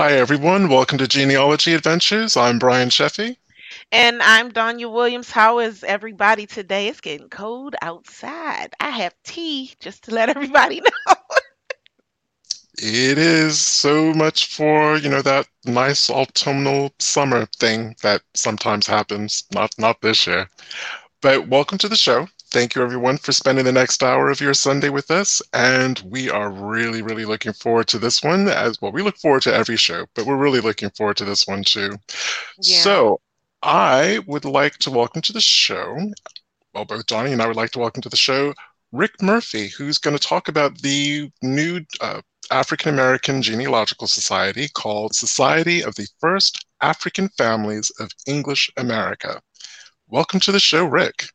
Hi, everyone. Welcome to Genealogy Adventures. I'm Brian Sheffey. And I'm Donya Williams. How is everybody today? It's getting cold outside. I have tea just to let everybody know. it is so much for, you know, that nice autumnal summer thing that sometimes happens. Not not this year. But welcome to the show. Thank you, everyone, for spending the next hour of your Sunday with us. And we are really, really looking forward to this one. As well, we look forward to every show, but we're really looking forward to this one too. Yeah. So, I would like to welcome to the show, well, both Donnie and I would like to welcome to the show Rick Murphy, who's going to talk about the new uh, African American Genealogical Society called Society of the First African Families of English America. Welcome to the show, Rick.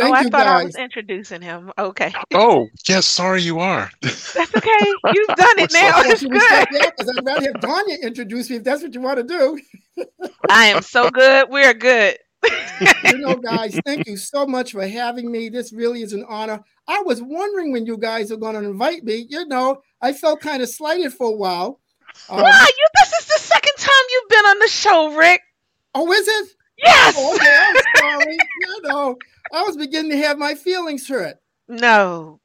Thank oh, I thought guys. I was introducing him. Okay. Oh, yes. Sorry, you are. That's okay. You've done it now. It's good. Because I'd rather have Donya introduce me if that's what you want to do. I am so good. We're good. you know, guys, thank you so much for having me. This really is an honor. I was wondering when you guys are going to invite me. You know, I felt kind of slighted for a while. Um, Why? You? This is the second time you've been on the show, Rick. Oh, is it? Yes. Oh, okay, I'm sorry. you know, I was beginning to have my feelings hurt. No,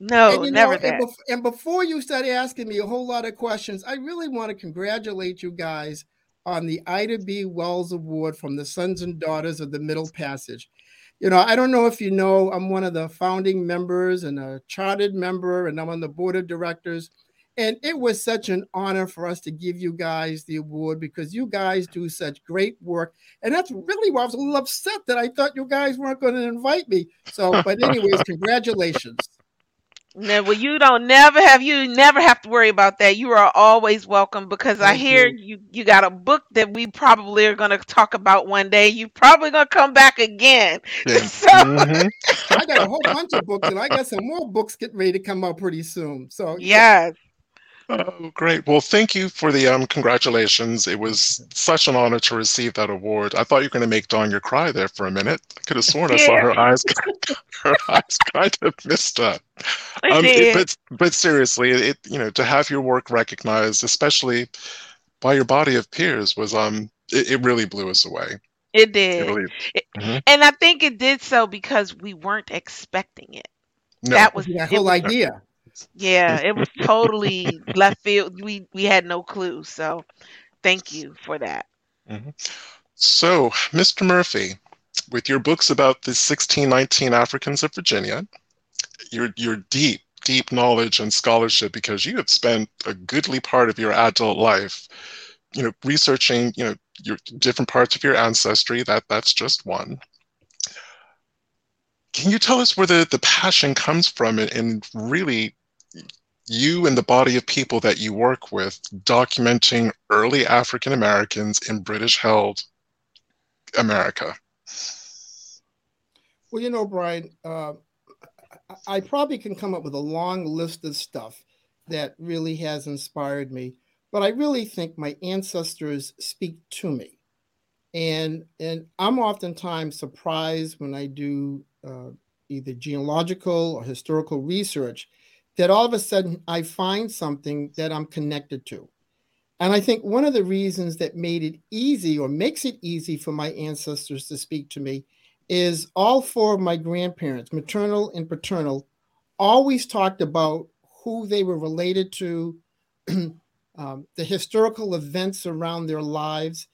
no, and, never know, that. And, bef- and before you started asking me a whole lot of questions, I really want to congratulate you guys on the Ida B. Wells Award from the Sons and Daughters of the Middle Passage. You know, I don't know if you know, I'm one of the founding members and a chartered member, and I'm on the board of directors and it was such an honor for us to give you guys the award because you guys do such great work. And that's really why I was a little upset that I thought you guys weren't going to invite me. So, but anyways, congratulations. No, well, you don't never have you never have to worry about that. You are always welcome because Thank I hear you. you you got a book that we probably are going to talk about one day. You probably going to come back again. Yeah. So mm-hmm. I got a whole bunch of books, and I got some more books getting ready to come out pretty soon. So yes, Oh, great. Well, thank you for the um, congratulations. It was such an honor to receive that award. I thought you were going to make Donya cry there for a minute. I could have sworn I saw her eyes, her eyes kind of missed up. Um, it, but, but seriously, it you know to have your work recognized, especially by your body of peers, was um it, it really blew us away. It did, it really, mm-hmm. and I think it did so because we weren't expecting it. No. That was the whole idea. Yeah, it was totally left field. We we had no clue. So thank you for that. Mm-hmm. So, Mr. Murphy, with your books about the 1619 Africans of Virginia, your your deep deep knowledge and scholarship because you have spent a goodly part of your adult life you know researching you know your different parts of your ancestry that that's just one can you tell us where the, the passion comes from in really you and the body of people that you work with documenting early African Americans in British held America? Well, you know, Brian, uh, I probably can come up with a long list of stuff that really has inspired me, but I really think my ancestors speak to me. And, and I'm oftentimes surprised when I do uh, either genealogical or historical research that all of a sudden I find something that I'm connected to. And I think one of the reasons that made it easy or makes it easy for my ancestors to speak to me is all four of my grandparents, maternal and paternal, always talked about who they were related to, um, the historical events around their lives.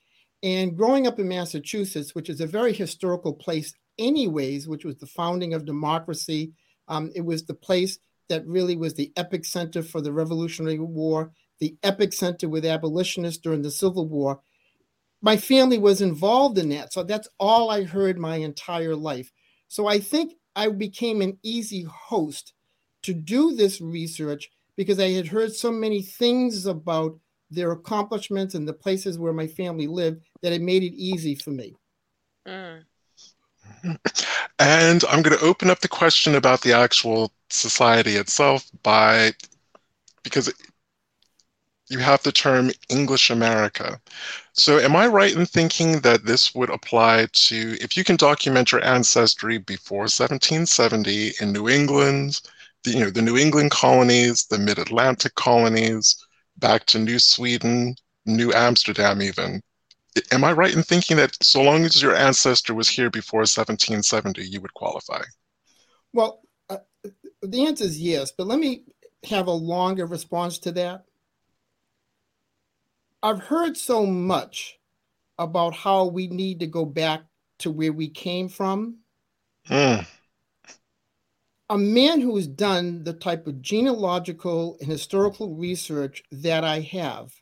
And growing up in Massachusetts, which is a very historical place, anyways, which was the founding of democracy, um, it was the place that really was the epic center for the Revolutionary War, the epic center with abolitionists during the Civil War. My family was involved in that. So that's all I heard my entire life. So I think I became an easy host to do this research because I had heard so many things about their accomplishments and the places where my family lived that it made it easy for me. Mm. And I'm going to open up the question about the actual society itself by because you have the term English America. So, am I right in thinking that this would apply to if you can document your ancestry before 1770 in New England, the, you know, the New England colonies, the Mid Atlantic colonies, back to New Sweden, New Amsterdam, even. Am I right in thinking that so long as your ancestor was here before 1770, you would qualify? Well, uh, the answer is yes, but let me have a longer response to that. I've heard so much about how we need to go back to where we came from. Mm. A man who has done the type of genealogical and historical research that I have,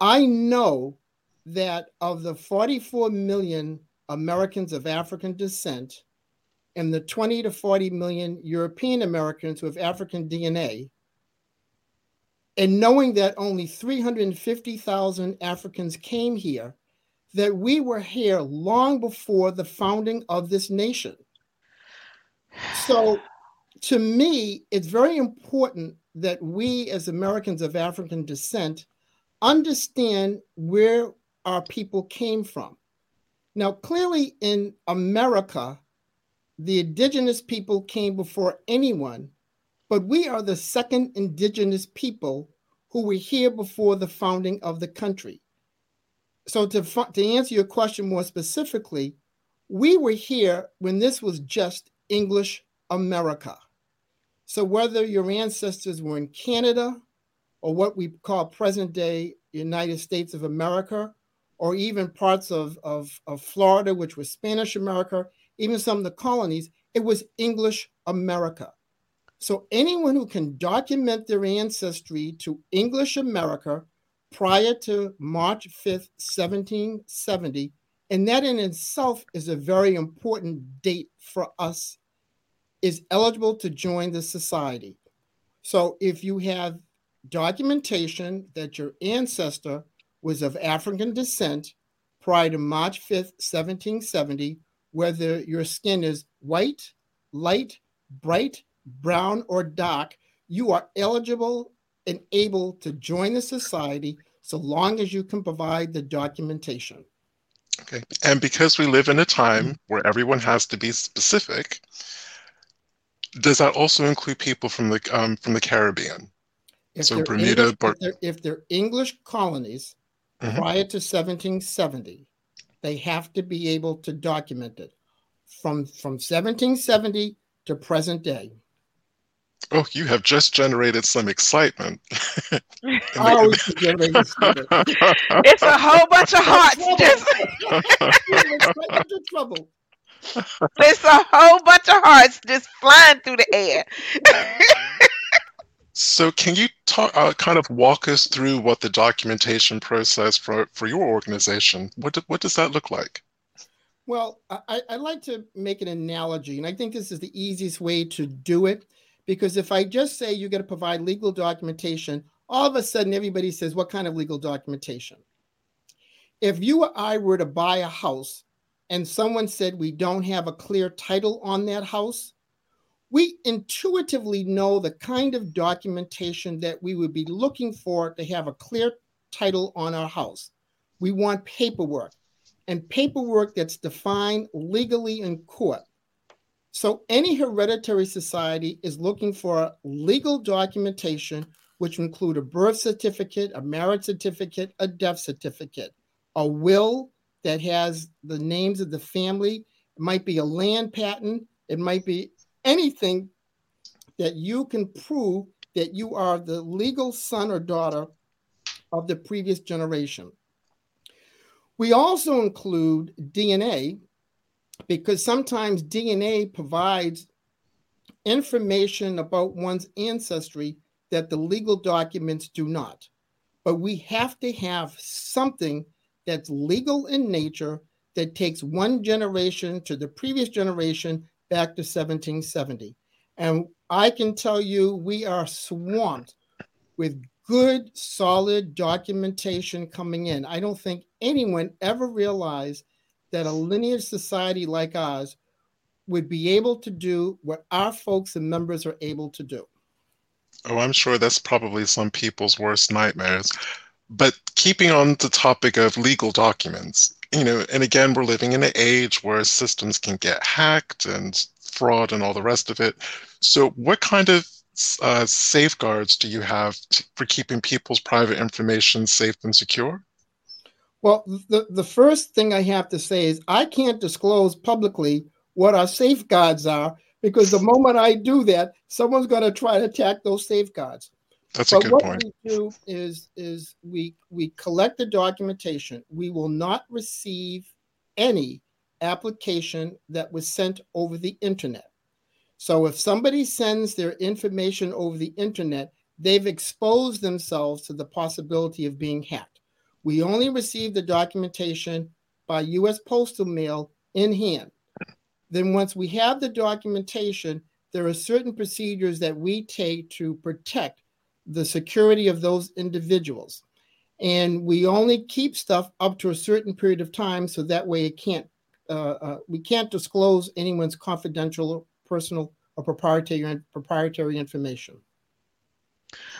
I know that of the 44 million Americans of African descent and the 20 to 40 million European Americans have African DNA, and knowing that only 350,000 Africans came here, that we were here long before the founding of this nation. So, to me, it's very important that we, as Americans of African descent, understand where our people came from. Now, clearly in America, the indigenous people came before anyone, but we are the second indigenous people who were here before the founding of the country. So, to, to answer your question more specifically, we were here when this was just English America. So, whether your ancestors were in Canada or what we call present day United States of America, or even parts of, of, of Florida, which was Spanish America, even some of the colonies, it was English America. So anyone who can document their ancestry to English America prior to March 5th, 1770, and that in itself is a very important date for us, is eligible to join the society. So if you have documentation that your ancestor was of African descent prior to March 5th, 1770, whether your skin is white, light, bright, brown, or dark, you are eligible and able to join the society so long as you can provide the documentation. Okay. And because we live in a time where everyone has to be specific, does that also include people from the um, from the Caribbean? If so Bermuda, English, if, they're, if they're English colonies, mm-hmm. prior to 1770, they have to be able to document it from, from 1770 to present day. Oh, you have just generated some excitement. oh, it's a whole bunch of hearts. Just... trouble. It's a whole bunch of hearts just flying through the air. So, can you talk, uh, kind of walk us through what the documentation process for, for your organization? What do, what does that look like? Well, I, I like to make an analogy, and I think this is the easiest way to do it because if I just say you got to provide legal documentation, all of a sudden everybody says, What kind of legal documentation? If you or I were to buy a house and someone said we don't have a clear title on that house, we intuitively know the kind of documentation that we would be looking for to have a clear title on our house. We want paperwork and paperwork that's defined legally in court. So, any hereditary society is looking for legal documentation, which include a birth certificate, a marriage certificate, a death certificate, a will that has the names of the family. It might be a land patent. It might be anything that you can prove that you are the legal son or daughter of the previous generation. We also include DNA because sometimes DNA provides information about one's ancestry that the legal documents do not. But we have to have something that's legal in nature that takes one generation to the previous generation back to 1770. And I can tell you, we are swamped with good, solid documentation coming in. I don't think anyone ever realized that a lineage society like ours would be able to do what our folks and members are able to do. Oh, I'm sure that's probably some people's worst nightmares. But keeping on the topic of legal documents, you know, and again, we're living in an age where systems can get hacked and fraud and all the rest of it. So, what kind of uh, safeguards do you have to, for keeping people's private information safe and secure? Well, the, the first thing I have to say is I can't disclose publicly what our safeguards are because the moment I do that, someone's going to try to attack those safeguards. That's but a good what point. we do is is we we collect the documentation. We will not receive any application that was sent over the internet. So if somebody sends their information over the internet, they've exposed themselves to the possibility of being hacked. We only receive the documentation by US postal mail in hand. Then once we have the documentation, there are certain procedures that we take to protect the security of those individuals. And we only keep stuff up to a certain period of time so that way it can't uh, uh, we can't disclose anyone's confidential, personal, or proprietary proprietary information.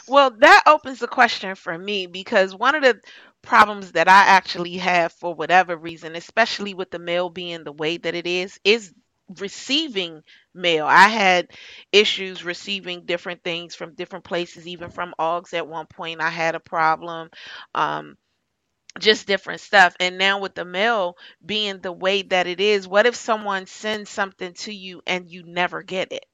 Well, that opens the question for me because one of the problems that I actually have for whatever reason, especially with the mail being the way that it is, is receiving mail. I had issues receiving different things from different places, even from Augs at one point. I had a problem. Um, just different stuff. And now with the mail being the way that it is, what if someone sends something to you and you never get it?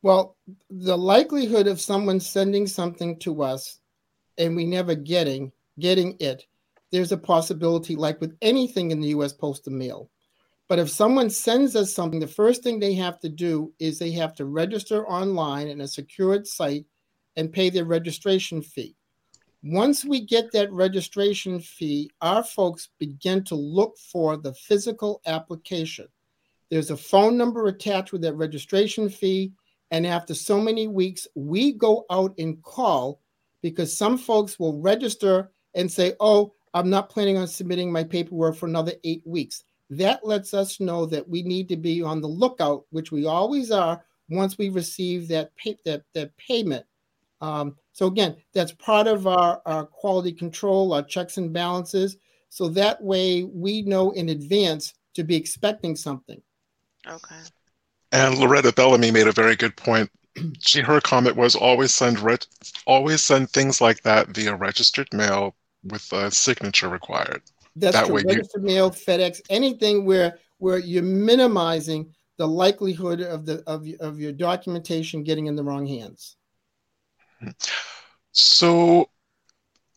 Well, the likelihood of someone sending something to us and we never getting getting it, there's a possibility like with anything in the US postal mail. But if someone sends us something, the first thing they have to do is they have to register online in a secured site and pay their registration fee. Once we get that registration fee, our folks begin to look for the physical application. There's a phone number attached with that registration fee. And after so many weeks, we go out and call because some folks will register and say, Oh, I'm not planning on submitting my paperwork for another eight weeks. That lets us know that we need to be on the lookout, which we always are once we receive that, pay- that, that payment um, so again, that's part of our, our quality control, our checks and balances. So that way we know in advance to be expecting something. Okay. And Loretta Bellamy made a very good point. She her comment was always send re- always send things like that via registered mail with a signature required. That's that true. Registered mail, FedEx, anything where where you're minimizing the likelihood of the of, of your documentation getting in the wrong hands. So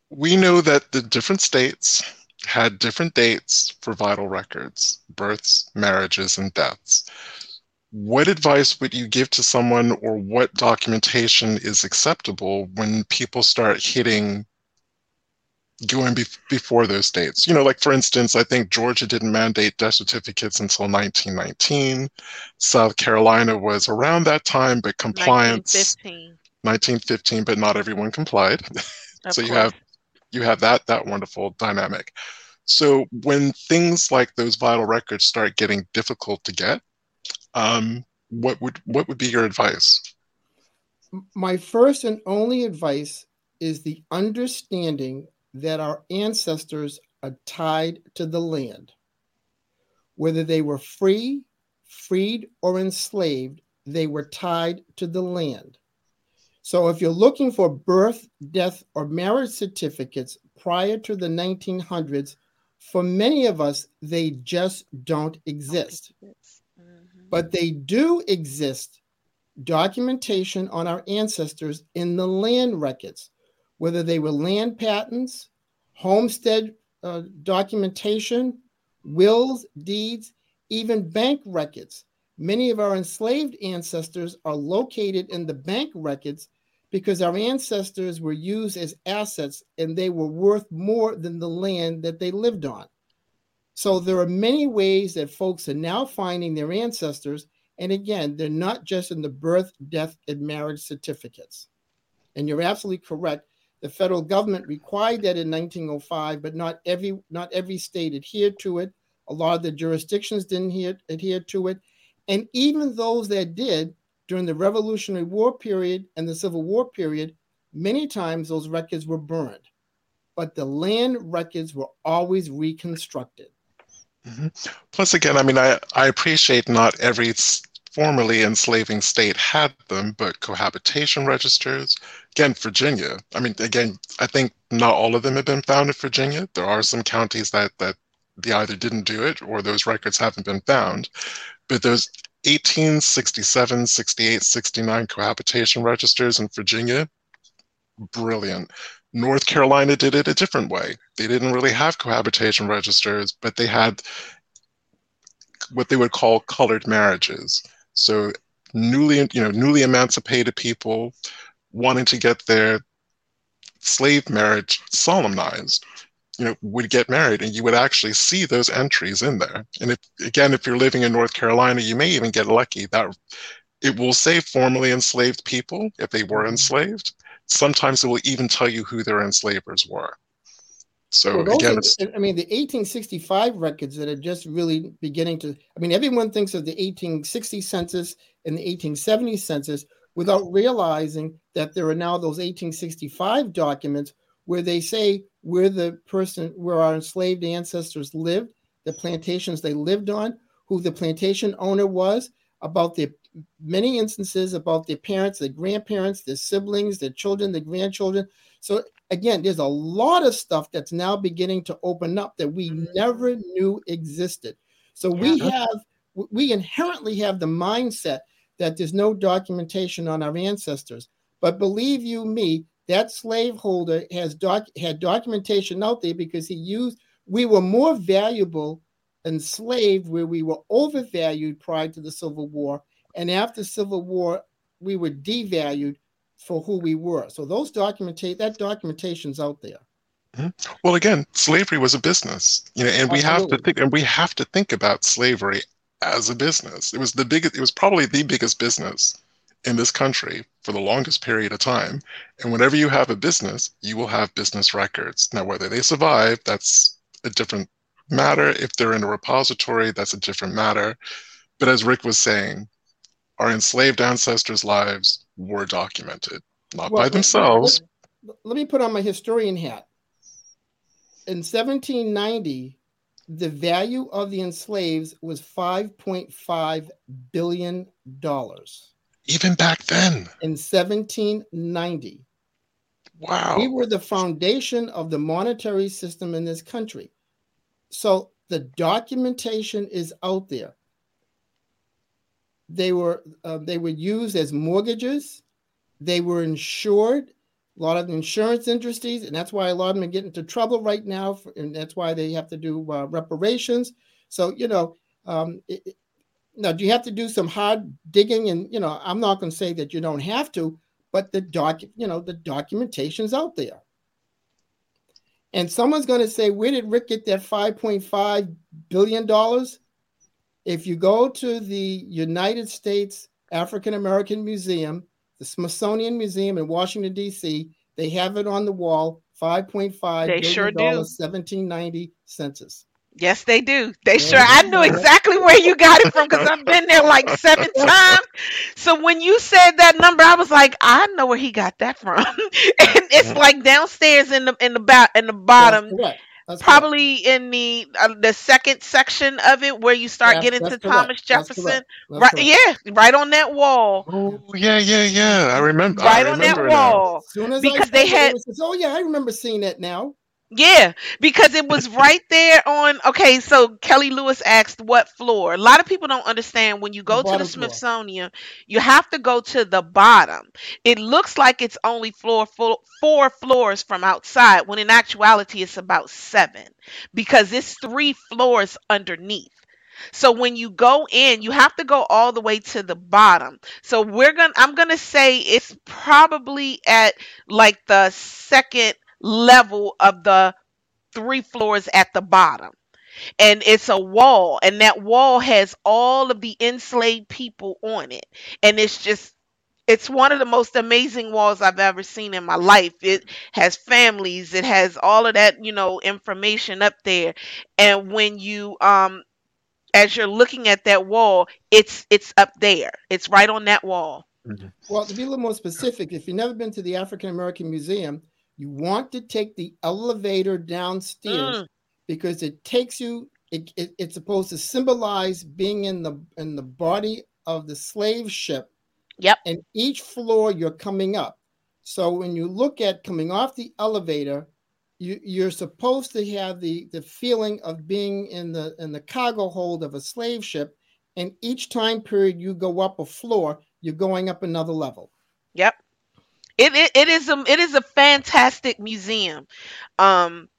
we know that the different states had different dates for vital records, births, marriages, and deaths. What advice would you give to someone, or what documentation is acceptable when people start hitting going be- before those dates? You know, like for instance, I think Georgia didn't mandate death certificates until 1919. South Carolina was around that time, but compliance. 1915. 1915, but not everyone complied. so you have you have that that wonderful dynamic. So when things like those vital records start getting difficult to get, um, what would what would be your advice? My first and only advice is the understanding that our ancestors are tied to the land. Whether they were free, freed, or enslaved, they were tied to the land. So if you're looking for birth, death, or marriage certificates prior to the 1900s, for many of us, they just don't exist. But they do exist documentation on our ancestors in the land records, whether they were land patents, homestead uh, documentation, wills, deeds, even bank records. Many of our enslaved ancestors are located in the bank records because our ancestors were used as assets and they were worth more than the land that they lived on. So there are many ways that folks are now finding their ancestors. And again, they're not just in the birth, death, and marriage certificates. And you're absolutely correct. The federal government required that in 1905, but not every not every state adhered to it. A lot of the jurisdictions didn't adhere, adhere to it. And even those that did, during the Revolutionary War period and the Civil War period, many times those records were burned, but the land records were always reconstructed. Mm-hmm. Plus, again, I mean, I, I appreciate not every formerly enslaving state had them, but cohabitation registers, again, Virginia. I mean, again, I think not all of them have been found in Virginia. There are some counties that that they either didn't do it or those records haven't been found. But those 1867, 68, 69 cohabitation registers in Virginia, brilliant. North Carolina did it a different way. They didn't really have cohabitation registers, but they had what they would call colored marriages. So newly, you know, newly emancipated people wanting to get their slave marriage solemnized, you know, would get married, and you would actually see those entries in there. And if again, if you're living in North Carolina, you may even get lucky that it will say formerly enslaved people if they were mm-hmm. enslaved. Sometimes it will even tell you who their enslavers were. So well, again, are, I mean, the 1865 records that are just really beginning to. I mean, everyone thinks of the 1860 census and the 1870 census without realizing that there are now those 1865 documents where they say where the person, where our enslaved ancestors lived, the plantations they lived on, who the plantation owner was, about their many instances about their parents, their grandparents, their siblings, their children, their grandchildren. So again, there's a lot of stuff that's now beginning to open up that we mm-hmm. never knew existed. So we have we inherently have the mindset that there's no documentation on our ancestors. But believe you me, that slaveholder has doc, had documentation out there because he used we were more valuable enslaved where we were overvalued prior to the Civil War. And after Civil War, we were devalued for who we were. So those documentate that documentation's out there. Mm-hmm. Well, again, slavery was a business, you know, and Absolutely. we have to think, and we have to think about slavery as a business. It was the biggest, it was probably the biggest business in this country for the longest period of time. And whenever you have a business, you will have business records. Now, whether they survive, that's a different matter. If they're in a repository, that's a different matter. But as Rick was saying, our enslaved ancestors' lives were documented, not well, by themselves. Let, let me put on my historian hat. In 1790, the value of the enslaved was $5.5 billion. Even back then. In 1790. Wow. We were the foundation of the monetary system in this country. So the documentation is out there. They were uh, they were used as mortgages. They were insured. A lot of insurance industries, and that's why a lot of them getting into trouble right now, for, and that's why they have to do uh, reparations. So you know, um, it, it, now do you have to do some hard digging? And you know, I'm not going to say that you don't have to, but the doc, you know, the documentation's out there. And someone's going to say, where did Rick get that 5.5 billion dollars? If you go to the United States African American Museum, the Smithsonian Museum in Washington, D.C., they have it on the wall 5.5 they sure do. 1790 census. Yes, they do. They sure. I knew exactly where you got it from because I've been there like seven times. So when you said that number, I was like, I know where he got that from, and it's like downstairs in the in the back in the bottom. That's probably correct. in the uh, the second section of it where you start yeah, getting to correct. Thomas Jefferson. right, yeah, right on that wall. Oh, yeah, yeah, yeah. I remember. Right I on that wall. because they had. Says, oh yeah, I remember seeing that now. Yeah, because it was right there on. Okay, so Kelly Lewis asked what floor. A lot of people don't understand when you go the to the Smithsonian, floor. you have to go to the bottom. It looks like it's only floor full, four floors from outside, when in actuality it's about seven because it's three floors underneath. So when you go in, you have to go all the way to the bottom. So we're going to I'm going to say it's probably at like the second level of the three floors at the bottom. And it's a wall, and that wall has all of the enslaved people on it. And it's just it's one of the most amazing walls I've ever seen in my life. It has families, it has all of that, you know, information up there. And when you um as you're looking at that wall, it's it's up there. It's right on that wall. Mm-hmm. Well, to be a little more specific, if you've never been to the African American Museum, you want to take the elevator downstairs mm. because it takes you. It, it, it's supposed to symbolize being in the in the body of the slave ship. Yep. And each floor you're coming up. So when you look at coming off the elevator, you, you're supposed to have the, the feeling of being in the in the cargo hold of a slave ship. And each time period you go up a floor, you're going up another level. Yep. It, it, it is a it is a fantastic museum. Um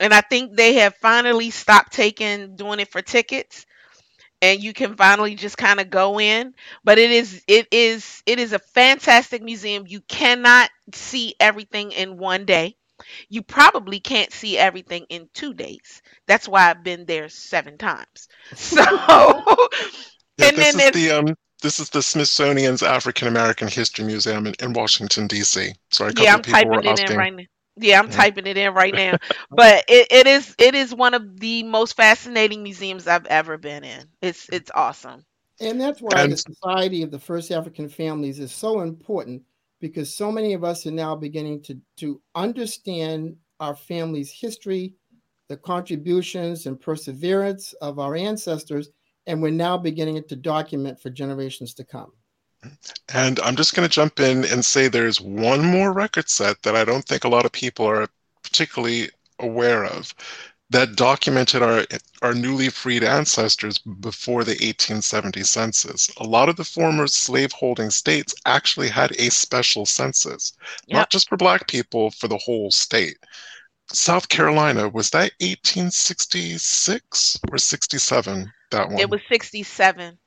and I think they have finally stopped taking doing it for tickets. And you can finally just kind of go in. But it is it is it is a fantastic museum. You cannot see everything in one day. You probably can't see everything in two days. That's why i've been there seven times. So Yeah, and this then is it's the um this is the Smithsonian's African American History Museum in, in Washington D.C. Sorry, a couple yeah i'm of people typing were it in right now. Yeah i'm typing it in right now. But it, it is it is one of the most fascinating museums i've ever been in. It's it's awesome. And that's why And the Society of the First African Families is so important because so many of us are now beginning to, to understand our family's history, the contributions and perseverance of our ancestors, and we're now beginning to document for generations to come. And I'm just going to jump in and say there's one more record set that I don't think a lot of people are particularly aware of that documented our our newly freed ancestors before the 1870 census. A lot of the former slaveholding states actually had a special census, Yep. not just for black people, for the whole state. South Carolina, was that 1866 or 67? That one. It was 67.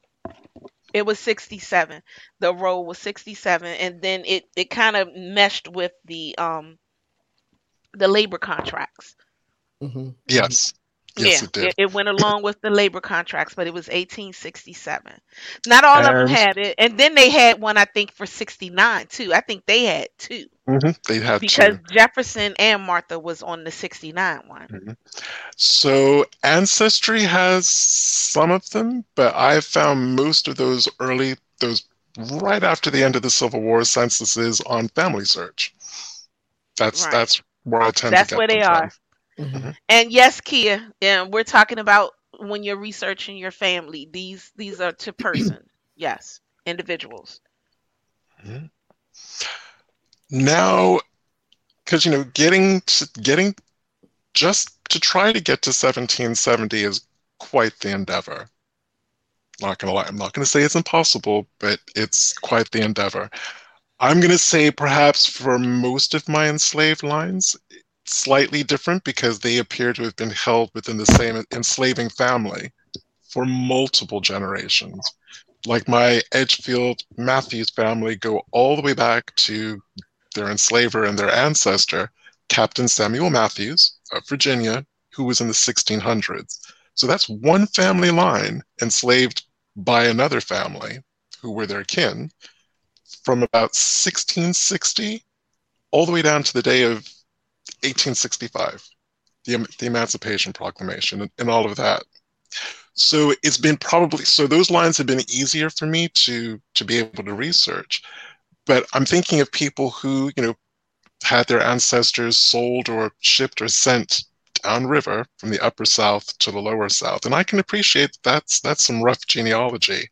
It was 67. The roll was 67 and then it it kind of meshed with the um the labor contracts. Mhm. yes. Yes, yeah, it did. it, went along with the labor contracts, but it was 1867. Not all of them had it, and then they had one I think for 69 too. I think they had two Mhm, They had because to. Jefferson and Martha was on the 69 one. So Ancestry has some of them, but I've found most of those early, those right after the end of the Civil War censuses on Family Search. That's Right. that's where I tend That's to get where they are. from. Mhm. And yes, Kia, and we're talking about when you're researching your family. These these are to person. yes, individuals. Now, because you know, getting to getting just to try to get to 1770 is quite the endeavor. Not gonna lie, I'm not gonna say it's impossible, but it's quite the endeavor. I'm gonna say perhaps for most of my enslaved lines, slightly different because they appear to have been held within the same enslaving family for multiple generations. Like my Edgefield Matthews family go all the way back to their enslaver and their ancestor, Captain Samuel Matthews of Virginia, who was in the 1600s. So that's one family line enslaved by another family who were their kin from about 1660 all the way down to the day of 1865, the, the Emancipation Proclamation, and, and all of that. So it's been probably so those lines have been easier for me to to be able to research but I'm thinking of people who, you know, had their ancestors sold or shipped or sent downriver from the upper south to the lower south. And I can appreciate that's that's some rough genealogy.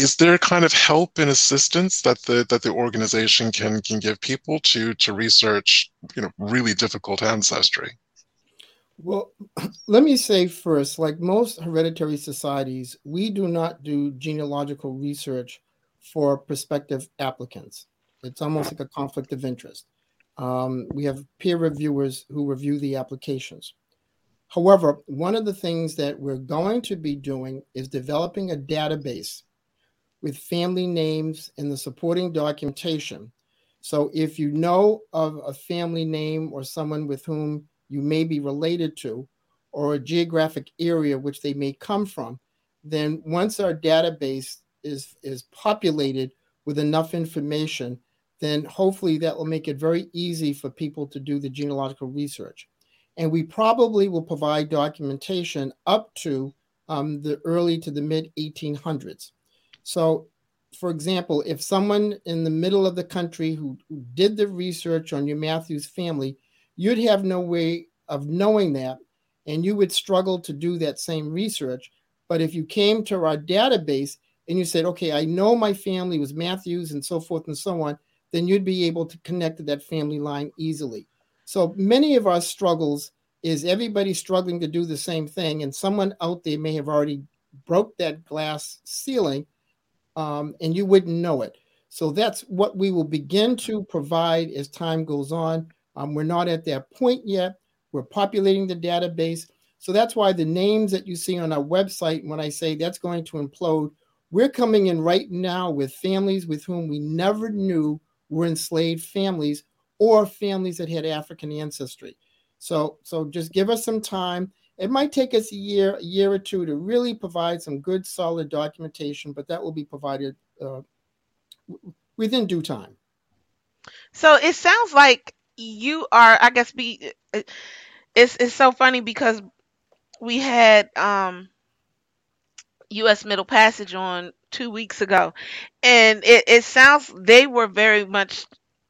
Is there kind of help and assistance that the that the organization can can give people to to research, you know, really difficult ancestry? Well, let me say first, like most hereditary societies, we do not do genealogical research for prospective applicants. It's almost like a conflict of interest. Um, we have peer reviewers who review the applications. However, one of the things that we're going to be doing is developing a database with family names and the supporting documentation. So if you know of a family name or someone with whom you may be related to, or a geographic area which they may come from, then once our database is, is populated with enough information, then hopefully that will make it very easy for people to do the genealogical research. And we probably will provide documentation up to um, the early to the mid 1800s. So, for example, if someone in the middle of the country who, who did the research on your Matthews family, you'd have no way of knowing that, and you would struggle to do that same research But if you came to our database and you said, okay, I know my family was Matthews and so forth and so on, then you'd be able to connect to that family line easily. So many of our struggles is everybody struggling to do the same thing, and someone out there may have already broke that glass ceiling, um, and you wouldn't know it. So that's what we will begin to provide as time goes on. Um, we're not at that point yet. We're populating the database. So that's why the names that you see on our website, when I say that's going to implode, we're coming in right now with families with whom we never knew were enslaved families or families that had African ancestry. So, so just give us some time. It might take us a year, a year or two to really provide some good, solid documentation, but that will be provided uh, within due time. So it sounds like you are, I guess, be. It's it's so funny because we had um U.S. Middle Passage on two weeks ago, and it, it sounds they were very much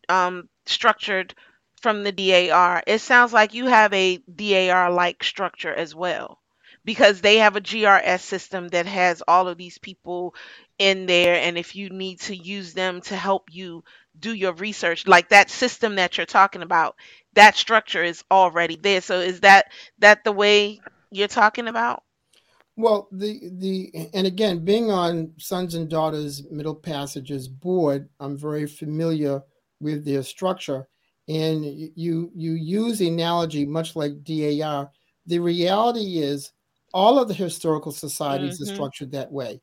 um, structured from the DAR. It sounds like you have a DAR like structure as well because they have a GRS system that has all of these people in there and if you need to use them to help you do your research like that system that you're talking about that structure is already there. So is that that the way you're talking about? Well the the and again being on sons and daughters middle passages board i'm very familiar with their structure and you you use analogy much like DAR. The reality is all of the historical societies mm-hmm. are structured that way.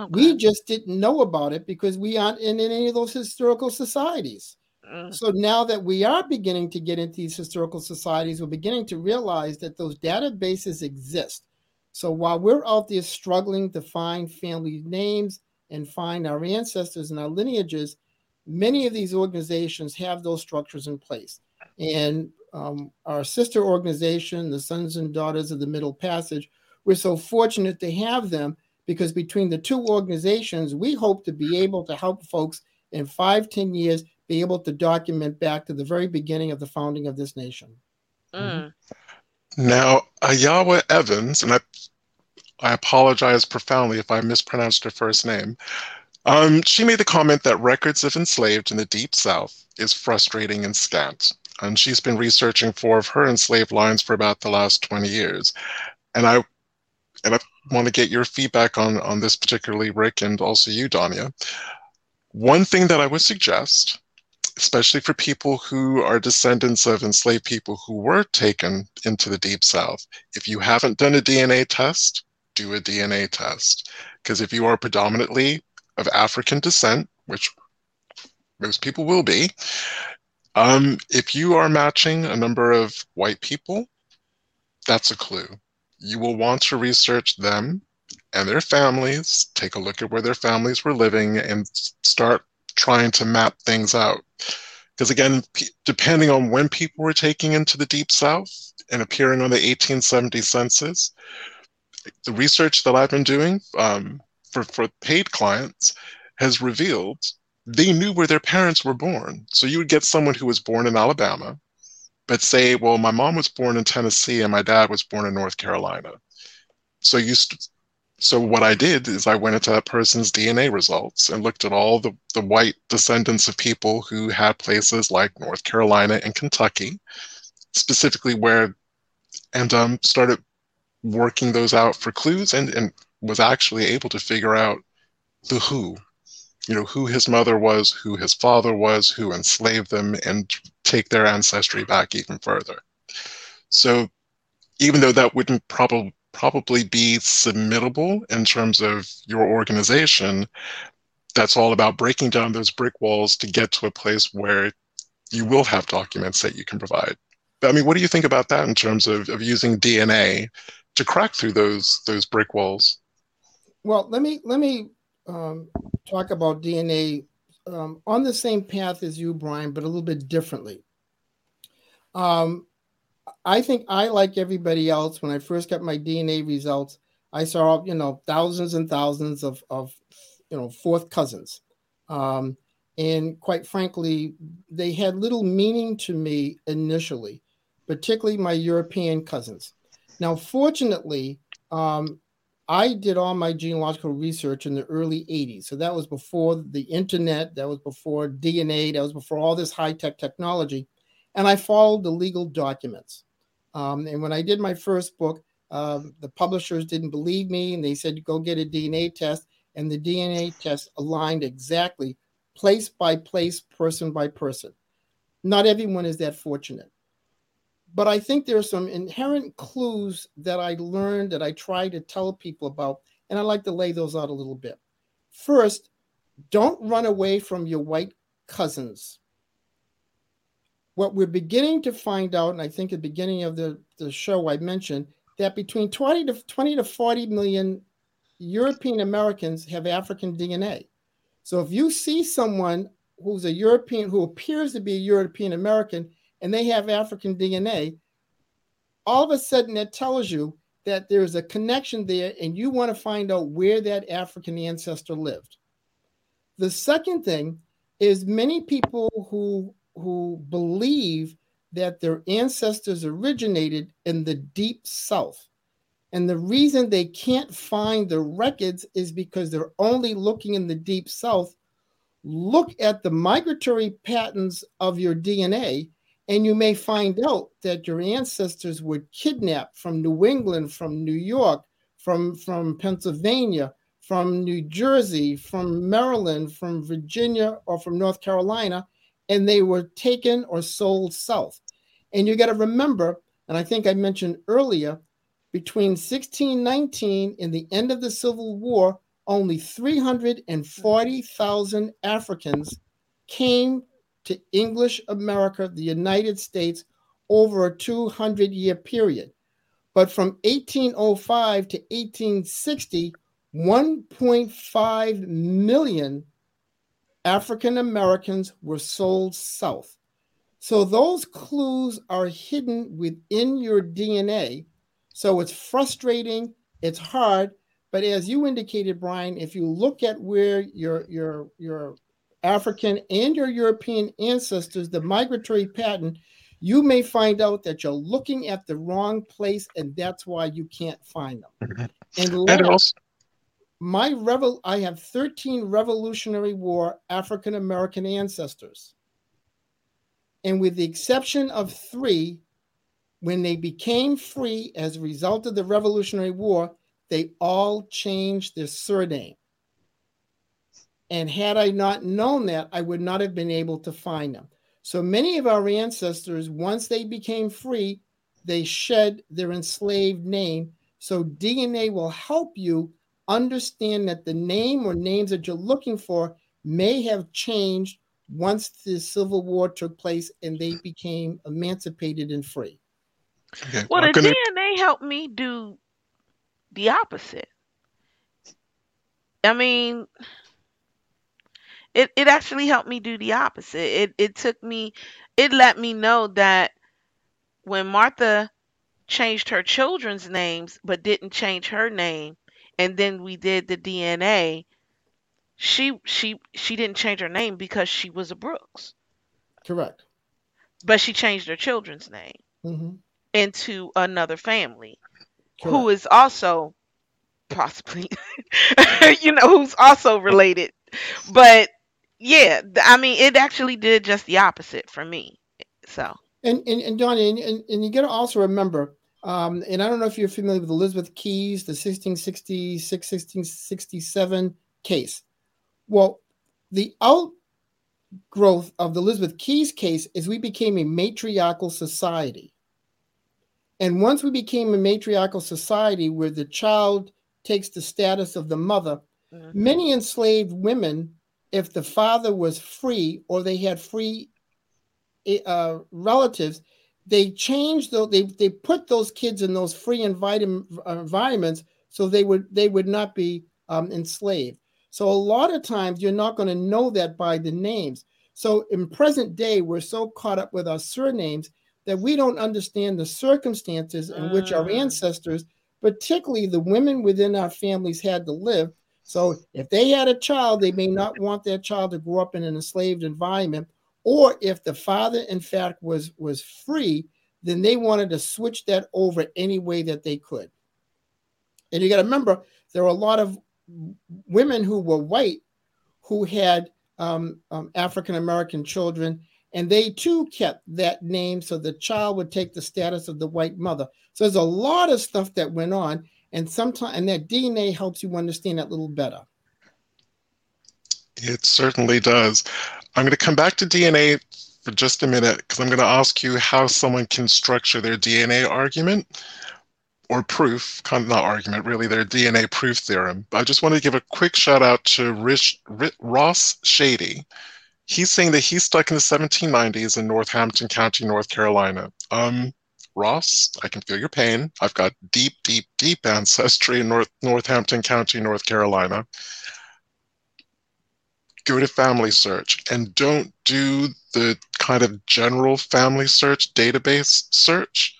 Okay. We just didn't know about it because we aren't in any of those historical societies. Mm. So now that we are beginning to get into these historical societies, we're beginning to realize that those databases exist. So while we're out there struggling to find family names and find our ancestors and our lineages, many of these organizations have those structures in place. And um, our sister organization, the Sons and Daughters of the Middle Passage, we're so fortunate to have them because between the two organizations, we hope to be able to help folks in five, ten years be able to document back to the very beginning of the founding of this nation. Mm. Now, Ayawa Evans, and I, I apologize profoundly if I mispronounced her first name, um, she made the comment that records of enslaved in the Deep South is frustrating and scant. And she's been researching four of her enslaved lines for about the last 20 years. And I and I want to get your feedback on, on this particularly, Rick, and also you, Donya. One thing that I would suggest, especially for people who are descendants of enslaved people who were taken into the Deep South, if you haven't done a DNA test, do a DNA test. Because if you are predominantly of African descent, which most people will be, um, if you are matching a number of white people, that's a clue. You will want to research them and their families, take a look at where their families were living, and start trying to map things out. Because again, depending on when people were taking into the Deep South and appearing on the 1870 census, the research that I've been doing um, for, for paid clients has revealed they knew where their parents were born. So you would get someone who was born in Alabama, but say, well, my mom was born in Tennessee and my dad was born in North Carolina. So you st- so what I did is I went into that person's DNA results and looked at all the, the white descendants of people who had places like North Carolina and Kentucky, specifically where, and um, started working those out for clues and, and was actually able to figure out the who, you know, who his mother was, who his father was, who enslaved them, and take their ancestry back even further. So even though that wouldn't probably probably be submittable in terms of your organization, that's all about breaking down those brick walls to get to a place where you will have documents that you can provide. But, I mean, what do you think about that in terms of, of using DNA to crack through those those brick walls? Well, let me let me um, talk about DNA um, on the same path as you, Brian, but a little bit differently. Um, I think I, like everybody else, when I first got my DNA results, I saw you know thousands and thousands of of you know fourth cousins, um, and quite frankly, they had little meaning to me initially, particularly my European cousins. Now, fortunately, um, I did all my genealogical research in the early 80s. So that was before the internet, that was before DNA, that was before all this high tech technology. And I followed the legal documents. Um, and when I did my first book, uh, the publishers didn't believe me and they said, go get a DNA test. And the DNA test aligned exactly place by place, person by person. Not everyone is that fortunate. But I think there are some inherent clues that I learned that I try to tell people about, and I like to lay those out a little bit. First, don't run away from your white cousins. What we're beginning to find out, and I think at the beginning of the, the show I mentioned, that between 20 to 20 to 40 million European Americans have African DNA. So if you see someone who's a European, who appears to be a European American, and they have African DNA, all of a sudden that tells you that there's a connection there and you want to find out where that African ancestor lived. The second thing is many people who who believe that their ancestors originated in the deep south. And the reason they can't find the records is because they're only looking in the deep south. Look at the migratory patterns of your DNA and you may find out that your ancestors were kidnapped from New England, from New York, from, from Pennsylvania, from New Jersey, from Maryland, from Virginia, or from North Carolina, and they were taken or sold south. And you got to remember, and I think I mentioned earlier, between 1619 and the end of the Civil War, only 340,000 Africans came to English America, the United States, over a 200 year period. But from 1805 to 1860, 1.5 million African Americans were sold south. So those clues are hidden within your DNA. So it's frustrating, it's hard, but as you indicated, Brian, if you look at where your your your African, and your European ancestors, the migratory pattern, you may find out that you're looking at the wrong place, and that's why you can't find them. And, and also, my revel, I have 13 Revolutionary War African American ancestors, and with the exception of three, when they became free as a result of the Revolutionary War, they all changed their surname. And had I not known that, I would not have been able to find them. So many of our ancestors, once they became free, they shed their enslaved name. So DNA will help you understand that the name or names that you're looking for may have changed once the Civil War took place and they became emancipated and free. Okay. Well, the gonna... DNA helped me do the opposite. I mean, it, it actually helped me do the opposite. It it took me it let me know that when Martha changed her children's names but didn't change her name and then we did the DNA she she she didn't change her name because she was a Brooks. Correct. But she changed her children's name mm-hmm. into another family Correct. who is also possibly you know who's also related but yeah, I mean, it actually did just the opposite for me. So. And and, and Donya, and, and, and you got to also remember, um, and I don't know if you're familiar with Elizabeth Keys, the 1666, 1667 case. Well, the outgrowth of the Elizabeth Keys case is we became a matriarchal society. And once we became a matriarchal society where the child takes the status of the mother, mm-hmm. many enslaved women if the father was free or they had free eh, uh, relatives, they changed though they they put those kids in those free environments so they would they would not be um, enslaved. So a lot of times you're not going to know that by the names. So in present day, we're so caught up with our surnames that we don't understand the circumstances in which our mm. ancestors, particularly the women within our families, had to live so if they had a child, they may not want their child to grow up in an enslaved environment. Or if the father, in fact, was was free, then they wanted to switch that over any way that they could. And you got to remember, there are a lot of women who were white who had um, um, African American children, and they too kept that name so the child would take the status of the white mother. So there's a lot of stuff that went on, and sometimes and that DNA helps you understand that a little better. It certainly does. I'm going to come back to DNA for just a minute because I'm going to ask you how someone can structure their DNA argument or proof, kind of not argument, really, their DNA proof theorem. I just want to give a quick shout out to Rich, Rich, Ross Shady. He's saying that he's stuck in the 1790s in Northampton County, North Carolina. Um, Ross, I can feel your pain. I've got deep, deep, deep ancestry in North Northampton County, North Carolina. Go to Family Search and don't do the kind of general family search database search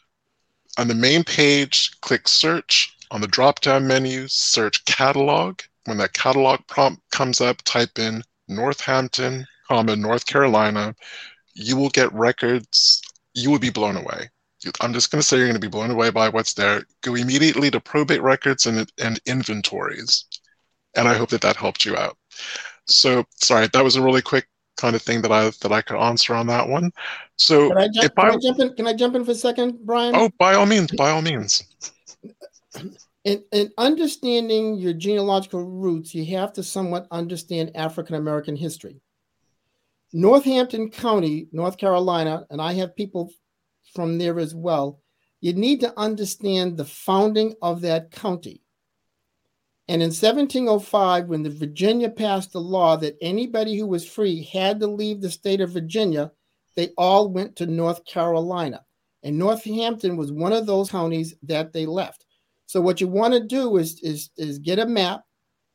on the main page, click search. On the drop down menu, search catalog. When that catalog prompt comes up, type in Northampton, comma, North Carolina. You will get records. You will be blown away. I'm just going to say you're going to be blown away by what's there. Go immediately to probate records and, and inventories. And I hope that that helped you out. So, sorry, that was a really quick kind of thing that I that I could answer on that one. So can I, jump, can I, I jump in? Can I jump in for a second, Brian? Oh, by all means, by all means. In, in understanding your genealogical roots, you have to somewhat understand African American history. Northampton County, North Carolina, and I have people from there as well. You need to understand the founding of that county. And in 1705, when the Virginia passed the law that anybody who was free had to leave the state of Virginia, they all went to North Carolina. And Northampton was one of those counties that they left. So what you want to do is, is, is get a map,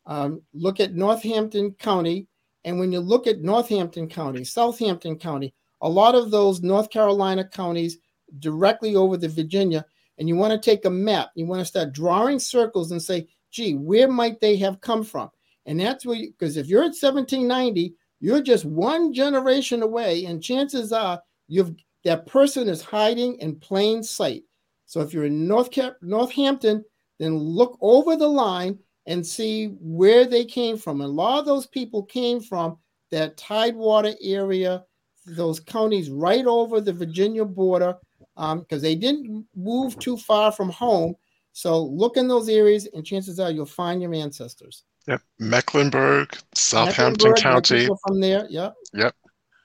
um, look at Northampton County, and when you look at Northampton County, Southampton County, a lot of those North Carolina counties directly over the Virginia, and you want to take a map, you want to start drawing circles and say, gee, where might they have come from? And that's where, because if you're at 1790, you're just one generation away, and chances are you've that person is hiding in plain sight. So if you're in North Cap, Northampton, then look over the line and see where they came from. And a lot of those people came from that Tidewater area, those counties right over the Virginia border, because um, they didn't move too far from home. So look in those areas, and chances are you'll find your ancestors. Yep, Mecklenburg, Southampton Mecklenburg, County. From there, yep. Yep,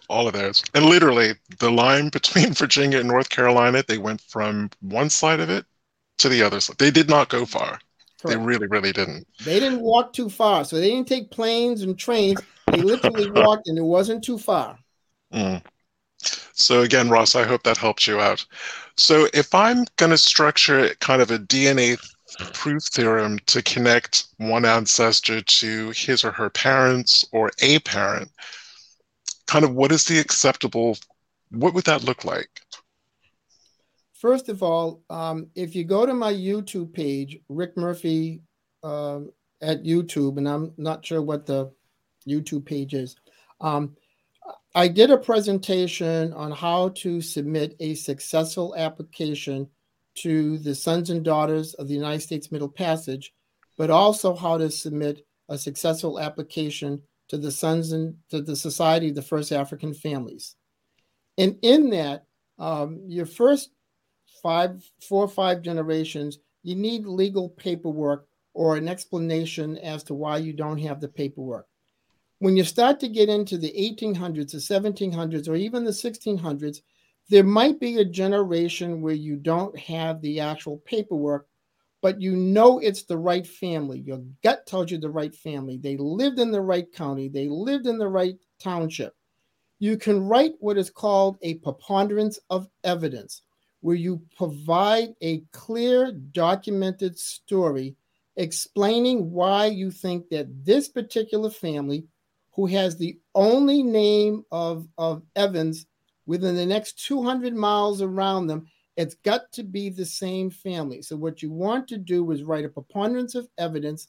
all of those. And literally, the line between Virginia and North Carolina, they went from one side of it to the other side. They did not go far. Correct. They really, really didn't. They didn't walk too far, so they didn't take planes and trains. They literally walked, and it wasn't too far. Mm. So again, Ross, I hope that helps you out. So if I'm going to structure kind of a DNA proof theorem to connect one ancestor to his or her parents or a parent, kind of what is the acceptable, what would that look like? First of all, um, if you go to my YouTube page, Rick Murphy uh, at YouTube, and I'm not sure what the YouTube page is, um, I did a presentation on how to submit a successful application to the sons and daughters of the United States Middle Passage, but also how to submit a successful application to the sons and to the Society of the First African Families. And in that, um, your first five, four or five generations, you need legal paperwork or an explanation as to why you don't have the paperwork when you start to get into the 1800s, the 1700s, or even the 1600s, there might be a generation where you don't have the actual paperwork, but you know it's the right family. Your gut tells you the right family. They lived in the right county, they lived in the right township. You can write what is called a preponderance of evidence, where you provide a clear, documented story explaining why you think that this particular family who has the only name of, of Evans within the next 200 miles around them, it's got to be the same family. So, what you want to do is write a preponderance of evidence,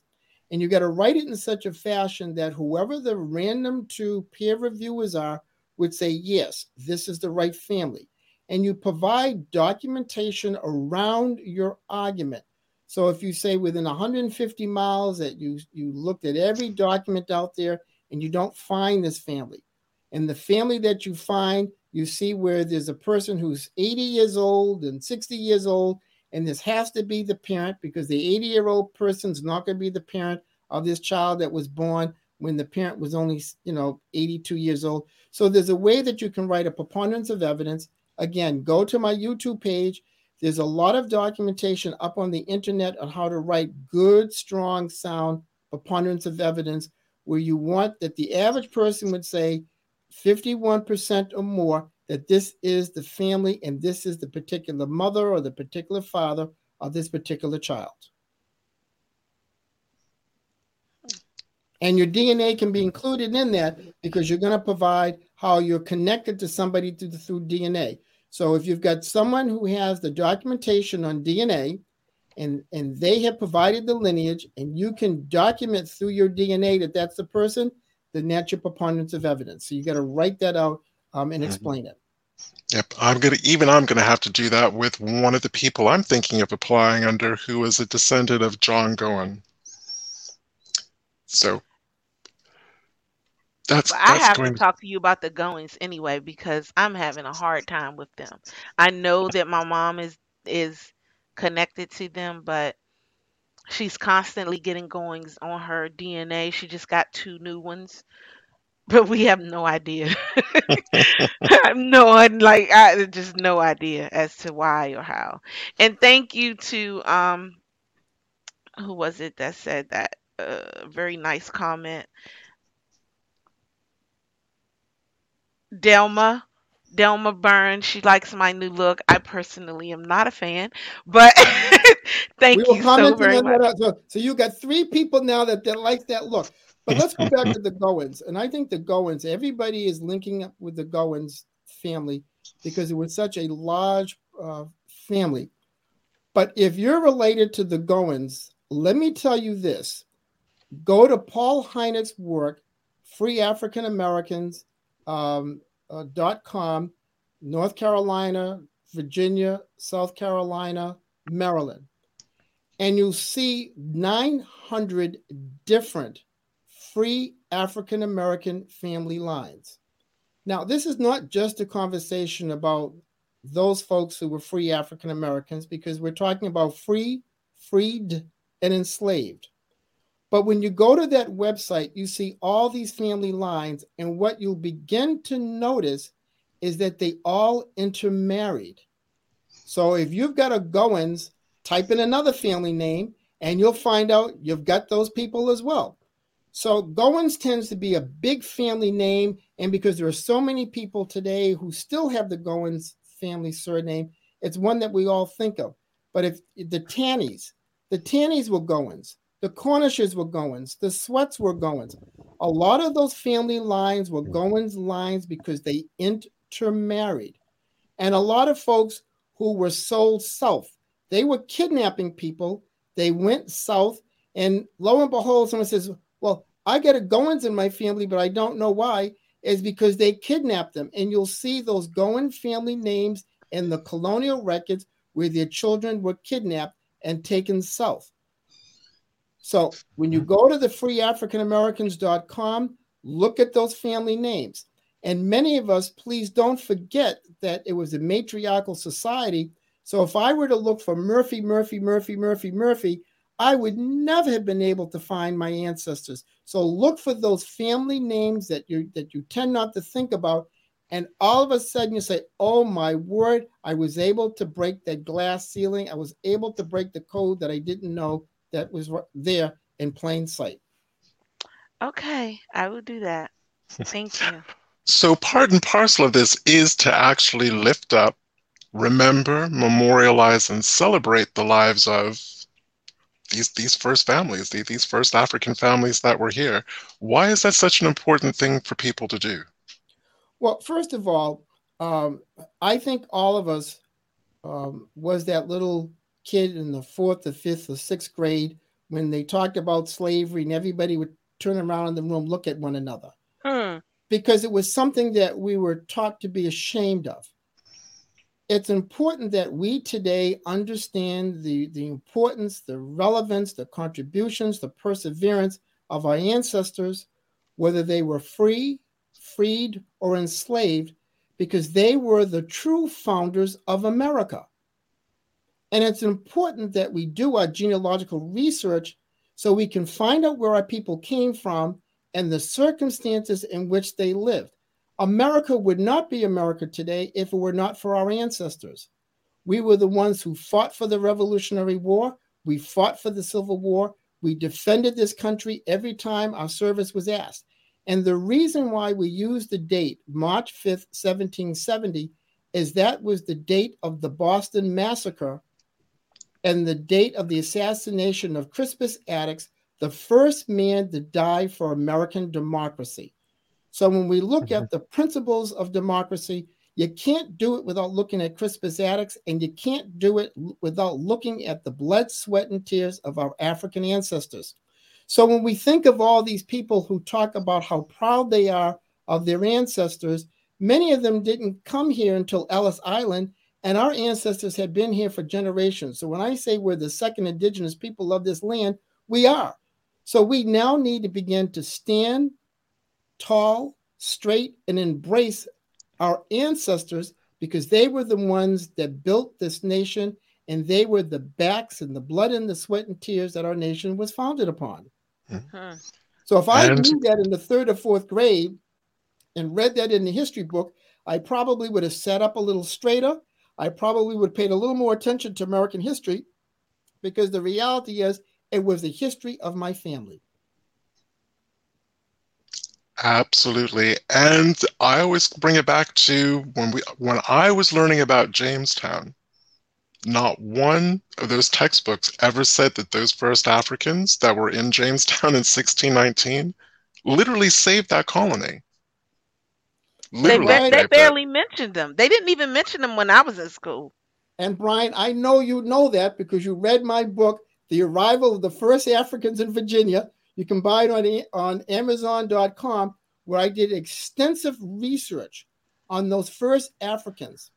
and you got to write it in such a fashion that whoever the random two peer reviewers are would say, yes, this is the right family. And you provide documentation around your argument. So if you say within 150 miles that you you looked at every document out there and you don't find this family, and the family that you find, you see where there's a person who's 80 years old and 60 years old, and this has to be the parent because the 80 year old person's not going to be the parent of this child that was born when the parent was only you know 82 years old. So there's a way that you can write a preponderance of evidence. Again, go to my YouTube page there's a lot of documentation up on the internet on how to write good, strong, sound preponderance of evidence where you want that the average person would say 51% or more that this is the family and this is the particular mother or the particular father of this particular child. And your DNA can be included in that because you're going to provide how you're connected to somebody through, through DNA. So if you've got someone who has the documentation on DNA and, and they have provided the lineage and you can document through your DNA that that's the person, then that's your preponderance of evidence. So you got to write that out um, and mm-hmm. explain it. Yep, I'm gonna even I'm gonna have to do that with one of the people I'm thinking of applying under, who is a descendant of John Gowen. So that's, I have to talk to you about the Goins anyway because I'm having a hard time with them. I know that my mom is is connected to them, but she's constantly getting Goins on her DNA. She just got two new ones, but we have no idea. No like I just no idea as to why or how. And thank you to um who was it that said that uh, very nice comment Delma. Delma Burns, she likes my new look. I personally am not a fan, but thank you so very much. So, so, you got three people now that, that like that look. But let's go back to the Goins. And I think the Goins, everybody is linking up with the Goins family because it was such a large uh, family. But if you're related to the Goins, let me tell you this go to Paul Heinegg's work, Free African Americans um, uh, com, North Carolina, Virginia, South Carolina, Maryland. And you'll see 900 different free African American family lines. Now, this is not just a conversation about those folks who were free African Americans, because we're talking about free, freed, and enslaved. But when you go to that website, you see all these family lines, and what you'll begin to notice is that they all intermarried. So if you've got a Goins, type in another family name, and you'll find out you've got those people as well. So Goins tends to be a big family name, and because there are so many people today who still have the Goins family surname, it's one that we all think of. But if the Tannies, the Tannies were Goins. The Cornishes were Goins. The Sweats were Goins. A lot of those family lines were Goins lines because they intermarried. And a lot of folks who were sold south, they were kidnapping people. They went south, and lo and behold, someone says, Well, I got a Goins in my family, but I don't know why. Is because they kidnapped them. And you'll see those Goin family names in the colonial records where their children were kidnapped and taken south. So when you mm-hmm. go to the freeafricanamericans.com, look at those family names. And many of us, please don't forget that it was a matriarchal society. So if I were to look for Murphy, Murphy, Murphy, Murphy, Murphy, I would never have been able to find my ancestors. So look for those family names that you that you tend not to think about. And all of a sudden you say, Oh my word, I was able to break that glass ceiling. I was able to break the code that I didn't know that was there in plain sight. Okay, I will do that. Thank you. so, part and parcel of this is to actually lift up, remember, memorialize, and celebrate the lives of these these first families, these first African families that were here. Why is that such an important thing for people to do? Well, first of all, um, I think all of us um, was that little kid in the fourth or fifth or sixth grade when they talked about slavery and everybody would turn around in the room, look at one another. Hmm. Because it was something that we were taught to be ashamed of. it's important that we today understand the, the importance, the relevance, the contributions, the perseverance of our ancestors, whether they were free, freed, or enslaved, because they were the true founders of America. And it's important that we do our genealogical research so we can find out where our people came from and the circumstances in which they lived. America would not be America today if it were not for our ancestors. We were the ones who fought for the Revolutionary War. We fought for the Civil War. We defended this country every time our service was asked. And the reason why we use the date, March 5th, 1770, is that was the date of the Boston Massacre and the date of the assassination of Crispus Attucks, the first man to die for American democracy. So when we look mm-hmm. at the principles of democracy, you can't do it without looking at Crispus Attucks, and you can't do it without looking at the blood, sweat, and tears of our African ancestors. So when we think of all these people who talk about how proud they are of their ancestors, many of them didn't come here until Ellis Island, and our ancestors had been here for generations. So when I say we're the second indigenous people of this land, we are. So we now need to begin to stand tall, straight, and embrace our ancestors because they were the ones that built this nation and they were the backs and the blood and the sweat and tears that our nation was founded upon. Mm-hmm. So if I and... knew that in the third or fourth grade and read that in the history book, I probably would have sat up a little straighter. I probably would have paid a little more attention to American history because the reality is it was the history of my family. Absolutely. And I always bring it back to when we when I was learning about Jamestown, not one of those textbooks ever said that those first Africans that were in Jamestown in 1619 literally saved that colony. Literally they, they barely mentioned them. They didn't even mention them when I was in school. And Brian, I know you know that because you read my book, The Arrival of the First Africans in Virginia, you can buy it on, on Amazon.com, where I did extensive research on those first Africans.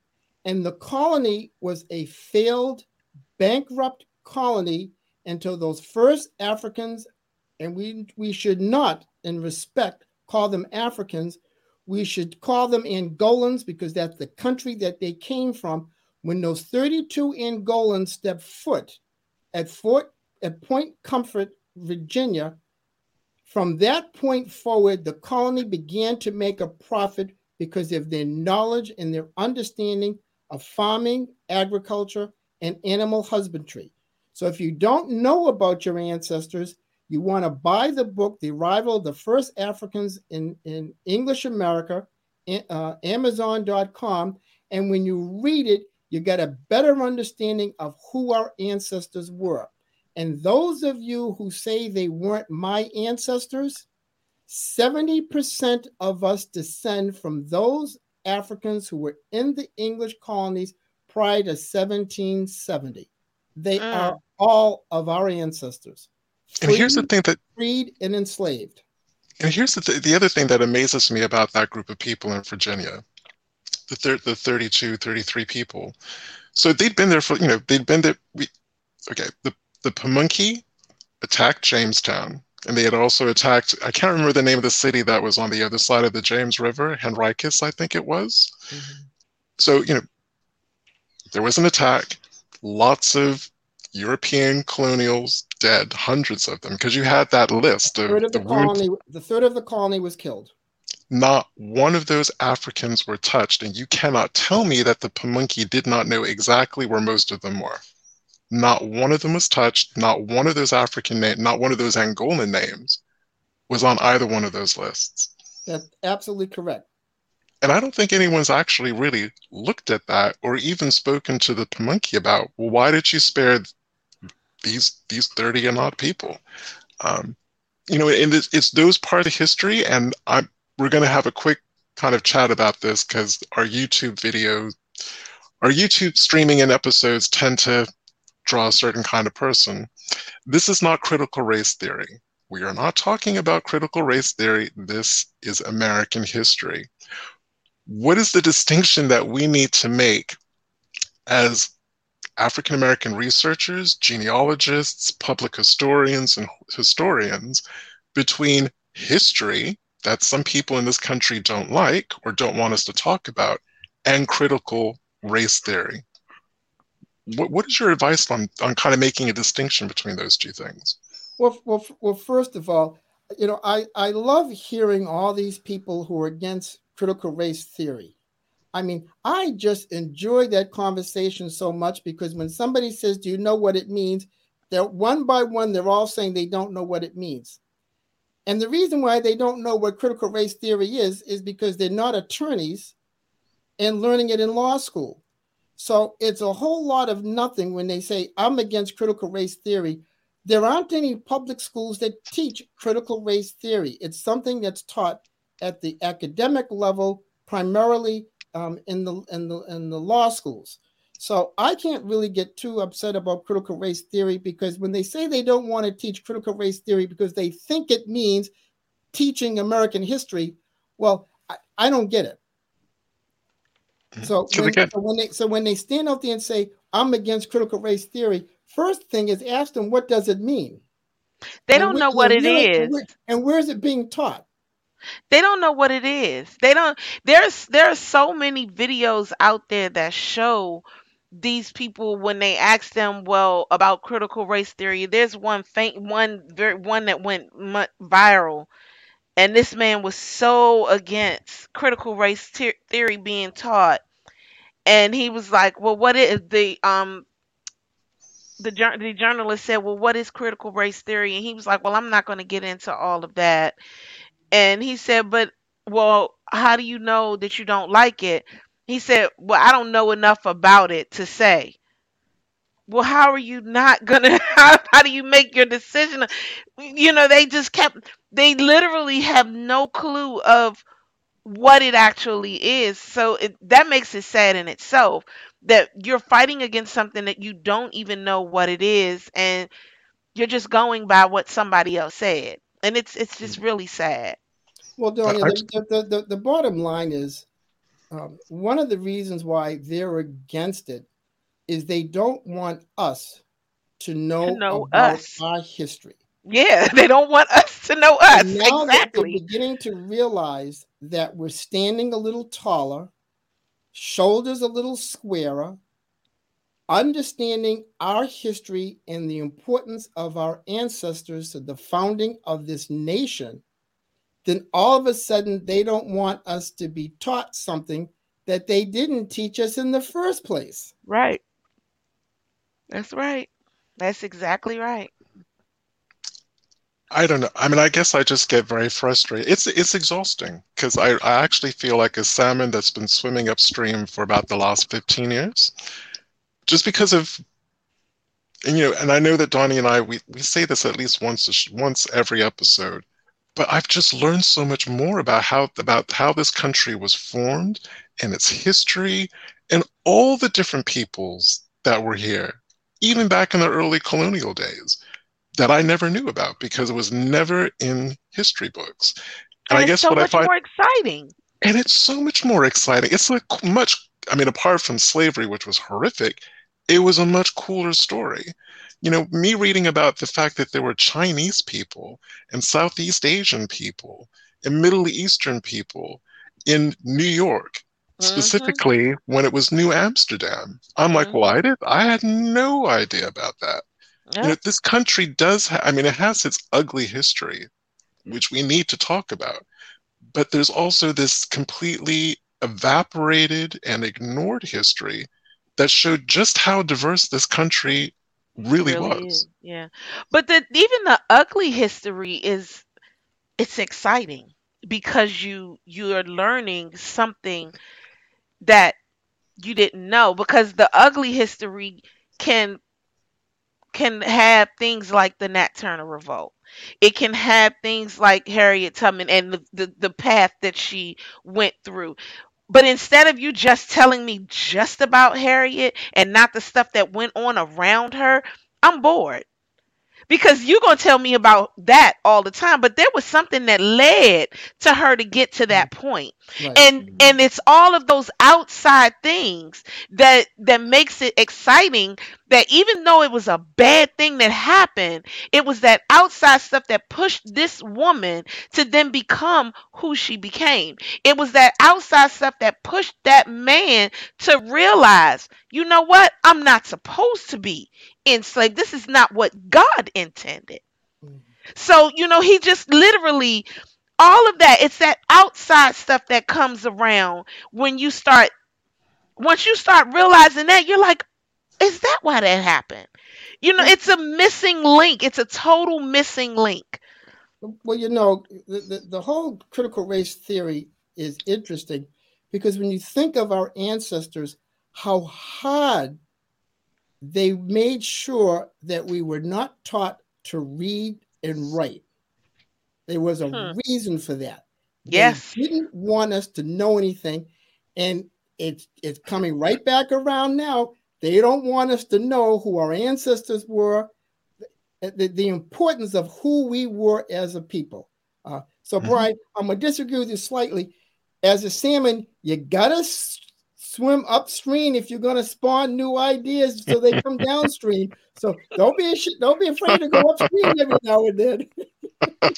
And the colony was a failed, bankrupt colony until those first Africans, and we, we should not, in respect, call them Africans. We should call them Angolans because that's the country that they came from. When those 32 Angolans stepped foot at Fort at Point Comfort, Virginia, from that point forward, the colony began to make a profit because of their knowledge and their understanding of farming, agriculture, and animal husbandry. So if you don't know about your ancestors, you want to buy the book, The Arrival of the First Africans in, in English America, uh, Amazon.com. And when you read it, you get a better understanding of who our ancestors were. And those of you who say they weren't my ancestors, 70% of us descend from those Africans who were in the English colonies prior to 1770. They mm. are all of our ancestors. Freed, and here's the thing that freed and enslaved. And here's the, th- the other thing that amazes me about that group of people in Virginia, the, thir- the 32, 33 people. So they'd been there for, you know, they'd been there. We, okay, the the Pamunkey attacked Jamestown, and they had also attacked, I can't remember the name of the city that was on the other side of the James River, Henricus, I think it was. Mm-hmm. So, you know, there was an attack, lots of European colonials dead, hundreds of them, because you had that list of, of the, the colony. The third of the colony was killed. Not one of those Africans were touched, and you cannot tell me that the Pamunkey did not know exactly where most of them were. Not one of them was touched. Not one of those African names, not one of those Angolan names was on either one of those lists. That's absolutely correct. And I don't think anyone's actually really looked at that or even spoken to the Pamunkey about, well, why did you spare these these 30 and odd people? Um, you know, and it's, it's those part of history, and I we're going to have a quick kind of chat about this because our YouTube videos, our YouTube streaming and episodes tend to draw a certain kind of person. This is not critical race theory. We are not talking about critical race theory. This is American history. What is the distinction that we need to make as African American researchers, genealogists, public historians, and historians between history that some people in this country don't like or don't want us to talk about and critical race theory. What, what is your advice on, on kind of making a distinction between those two things? Well, well, well, first of all, you know, I, I love hearing all these people who are against critical race theory. I mean, I just enjoy that conversation so much because when somebody says, Do you know what it means? They're one by one, they're all saying they don't know what it means. And the reason why they don't know what critical race theory is, is because they're not attorneys and learning it in law school. So it's a whole lot of nothing when they say, I'm against critical race theory. There aren't any public schools that teach critical race theory. It's something that's taught at the academic level, primarily um, in the in the in the law schools. So I can't really get too upset about critical race theory because when they say they don't want to teach critical race theory because they think it means teaching American history, well, I, I don't get it. Mm-hmm. So when, so when, they so when they stand out there and say I'm against critical race theory, first thing is ask them what does it mean. They don't know what it is, and where, and where is it being taught? They don't know what it is. They don't there's there are so many videos out there that show these people when they ask them well about critical race theory. There's one faint one very one that went viral and this man was so against critical race te- theory being taught and he was like well what is the um the, the journalist said well what is critical race theory and he was like well i'm not going to get into all of that and he said, But, well, how do you know that you don't like it? He said, Well, I don't know enough about it to say. Well, how are you not gonna? How, how do you make your decision? You know, they just kept, they literally have no clue of what it actually is. So it, that makes it sad in itself that you're fighting against something that you don't even know what it is, and you're just going by what somebody else said, and it's it's just mm. really sad. Well, Donya, the, the, the, the, bottom line is um, one of the reasons why they're against it is they don't want us to know, to know about us. our history. Yeah, they don't want us to know us. And now exactly. that they're beginning to realize that we're standing a little taller, shoulders a little squarer, understanding our history and the importance of our ancestors to the founding of this nation then all of a sudden they don't want us to be taught something that they didn't teach us in the first place. Right. That's right. That's exactly right. I don't know. I mean, I guess I just get very frustrated. It's it's exhausting because I, I actually feel like a salmon that's been swimming upstream for about the last 15 years. Just because of and you know, and I know that Donya and I we, we say this at least once once every episode but I've just learned so much more about how about how this country was formed and its history and all the different peoples that were here, even back in the early colonial days, that I never knew about because it was never in history books. And, and I guess so what I find more exciting. And it's so much more exciting. It's like much. I mean, apart from slavery, which was horrific, it was a much cooler story you know, me reading about the fact that there were Chinese people and Southeast Asian people and Middle Eastern people in New York, mm-hmm. specifically when it was New Amsterdam. I'm mm-hmm. like, well, I did. I had no idea about that. You know, this country does. Ha- I mean, it has its ugly history, which we need to talk about. But there's also this completely evaporated and ignored history that showed just how diverse this country really, really was. Is. Yeah. But the even the ugly history is it's exciting because you you're learning something that you didn't know because the ugly history can can have things like the Nat Turner revolt. It can have things like Harriet Tubman and the, the, the path that she went through. But instead of you just telling me just about Harriet and not the stuff that went on around her, I'm bored. because you're going to tell me about that all the time but there was something that led to her to get to that point Right. and mm-hmm. and it's all of those outside things that that makes it exciting that even though it was a bad thing that happened it was that outside stuff that pushed this woman to then become who she became. It was that outside stuff that pushed that man to realize you know what? I'm not supposed to be enslaved. This is not what god intended. Mhm. so you know he just literally all of that it's that outside stuff that comes around when you start once you start realizing that you're like is that why that happened you know it's a missing link it's a total missing link Well, you know, the, the, the whole critical race theory is interesting because when you think of our ancestors, how hard they made sure that we were not taught to read and write. There was a Hmm. reason for that. They yes didn't want us to know anything, and it's it's coming right back around now. They don't want us to know who our ancestors were, the, the importance of who we were as a people. Uh, so, Mhm. Brian, I'm gonna disagree with you slightly. As a salmon, you gotta s- swim upstream if you're gonna spawn new ideas, so they come downstream. So don't be ash- don't be afraid to go upstream every now and then.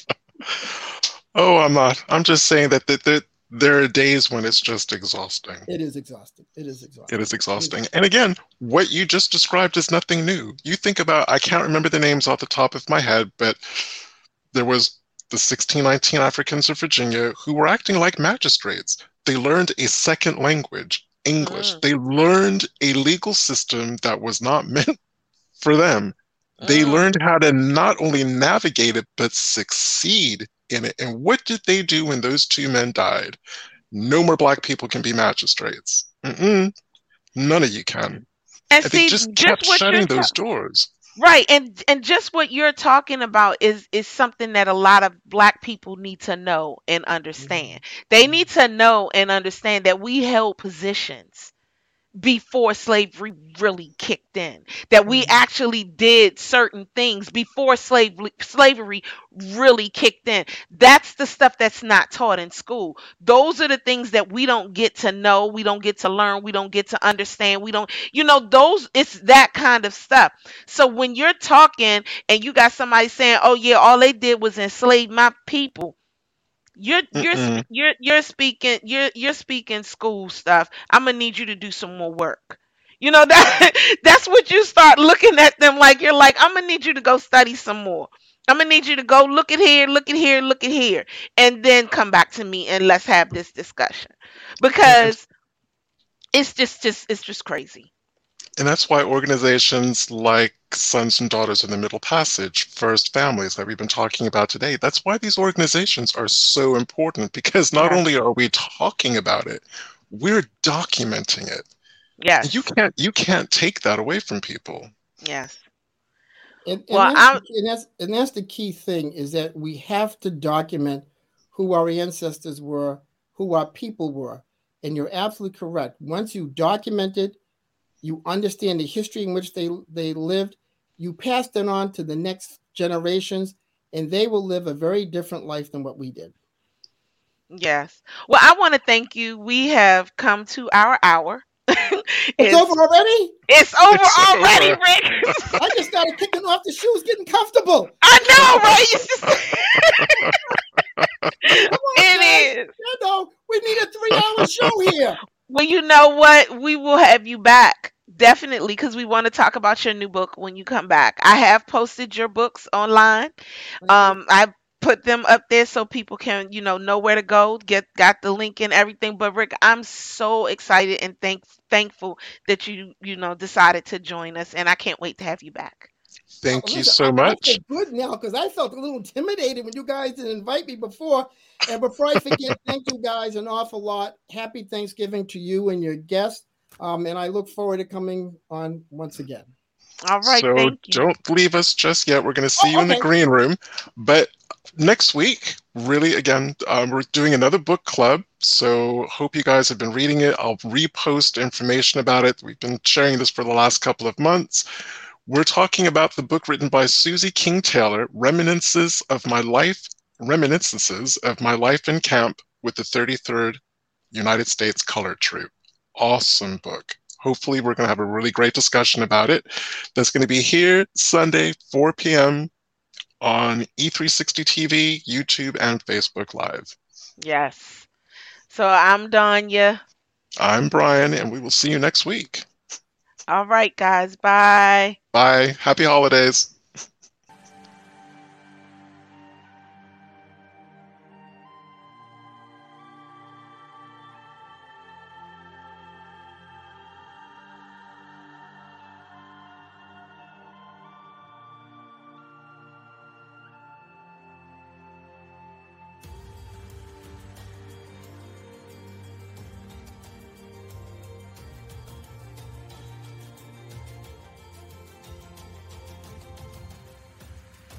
Oh, I'm not. I'm just saying that, that, that there are days when it's just exhausting. It is exhausting. It is exhausting. It is exhausting. And again, what you just described is nothing new. You think about, I can't remember the names off the top of my head, but there was the 1619 Africans of Virginia who were acting like magistrates. They learned a second language, English. Mm. They learned a legal system that was not meant for them. They Mm. learned how to not only navigate it, but succeed in it. And what did they do when those two men died? No more black people can be magistrates. Mm-mm. None of you can. and And see they just kept shutting those doors. Right, and and just what you're talking about is is something that a lot of black people need to know and understand. They mm-hmm. need to know and understand that we held positions before slavery really kicked in. That we Mhm. actually did certain things before slavery slavery really kicked in. That's the stuff that's not taught in school. Those are the things that we don't get to know, we don't get to learn, we don't get to understand. We don't you know those it's that kind of stuff. So when you're talking and you got somebody saying, "Oh yeah, all they did was enslave my people," you're you're Mm-mm. you're you're speaking you're you're speaking school stuff. I'm gonna need you to do some more work. You know that that's what you start looking at them like. You're like, I'm gonna need you to go study some more. I'm gonna need you to go look at here, look at here, look at here, and then come back to me and let's have this discussion because it's just just it's just crazy. And that's why organizations like Sons and Daughters in the Middle Passage, First Families that we've been talking about today, that's why these organizations are so important because not Yes. only are we talking about it, we're documenting it. Yes. And you can't you can't take that away from people. Yes. And, and, Well, that's, and that's and that's the key thing is that we have to document who our ancestors were, who our people were. And you're absolutely correct. Once you document it, you understand the history in which they they lived, you pass that on to the next generations, and they will live a very different life than what we did. Yes. Well, I want to thank you. We have come to our hour. It's, it's, over already. it's over It's already, over. Rick. I just started kicking off the shoes, getting comfortable. I know, right? You just- Come on, guys. it is. You know, we need a three-hour show here. Well, you know what? We will have you back definitely because we want to talk about your new book when you come back. I have posted your books online. Um, I put them up there so people can, you know, know where to go. Get got the link and everything. But Rick, I'm so excited and thank thankful that you, you know, decided to join us, and I can't wait to have you back. Thank Well, you so I- I much. good now because I felt a little intimidated when you guys didn't invite me before. And before I forget, thank you guys an awful lot. Happy Thanksgiving to you and your guests. Um, and I look forward to coming on once again. All right, so thank you. don't leave us just yet. We're going to see Oh, you in the green room. But next week, really, again, um, we're doing another book club. So hope you guys have been reading it. I'll repost information about it. We've been sharing this for the last couple of months. We're talking about the book written by Susie King Taylor, Reminiscences of My Life, Reminiscences of My Life in Camp with the 33rd United States Color Troop. Awesome book. Hopefully, we're going to have a really great discussion about it. That's going to be here Sunday, 4 p.m. on E360 TV, YouTube, and Facebook Live. Yes. So I'm Donya. I'm Brian, and we will see you next week. All right, guys. Bye. Bye. Happy holidays.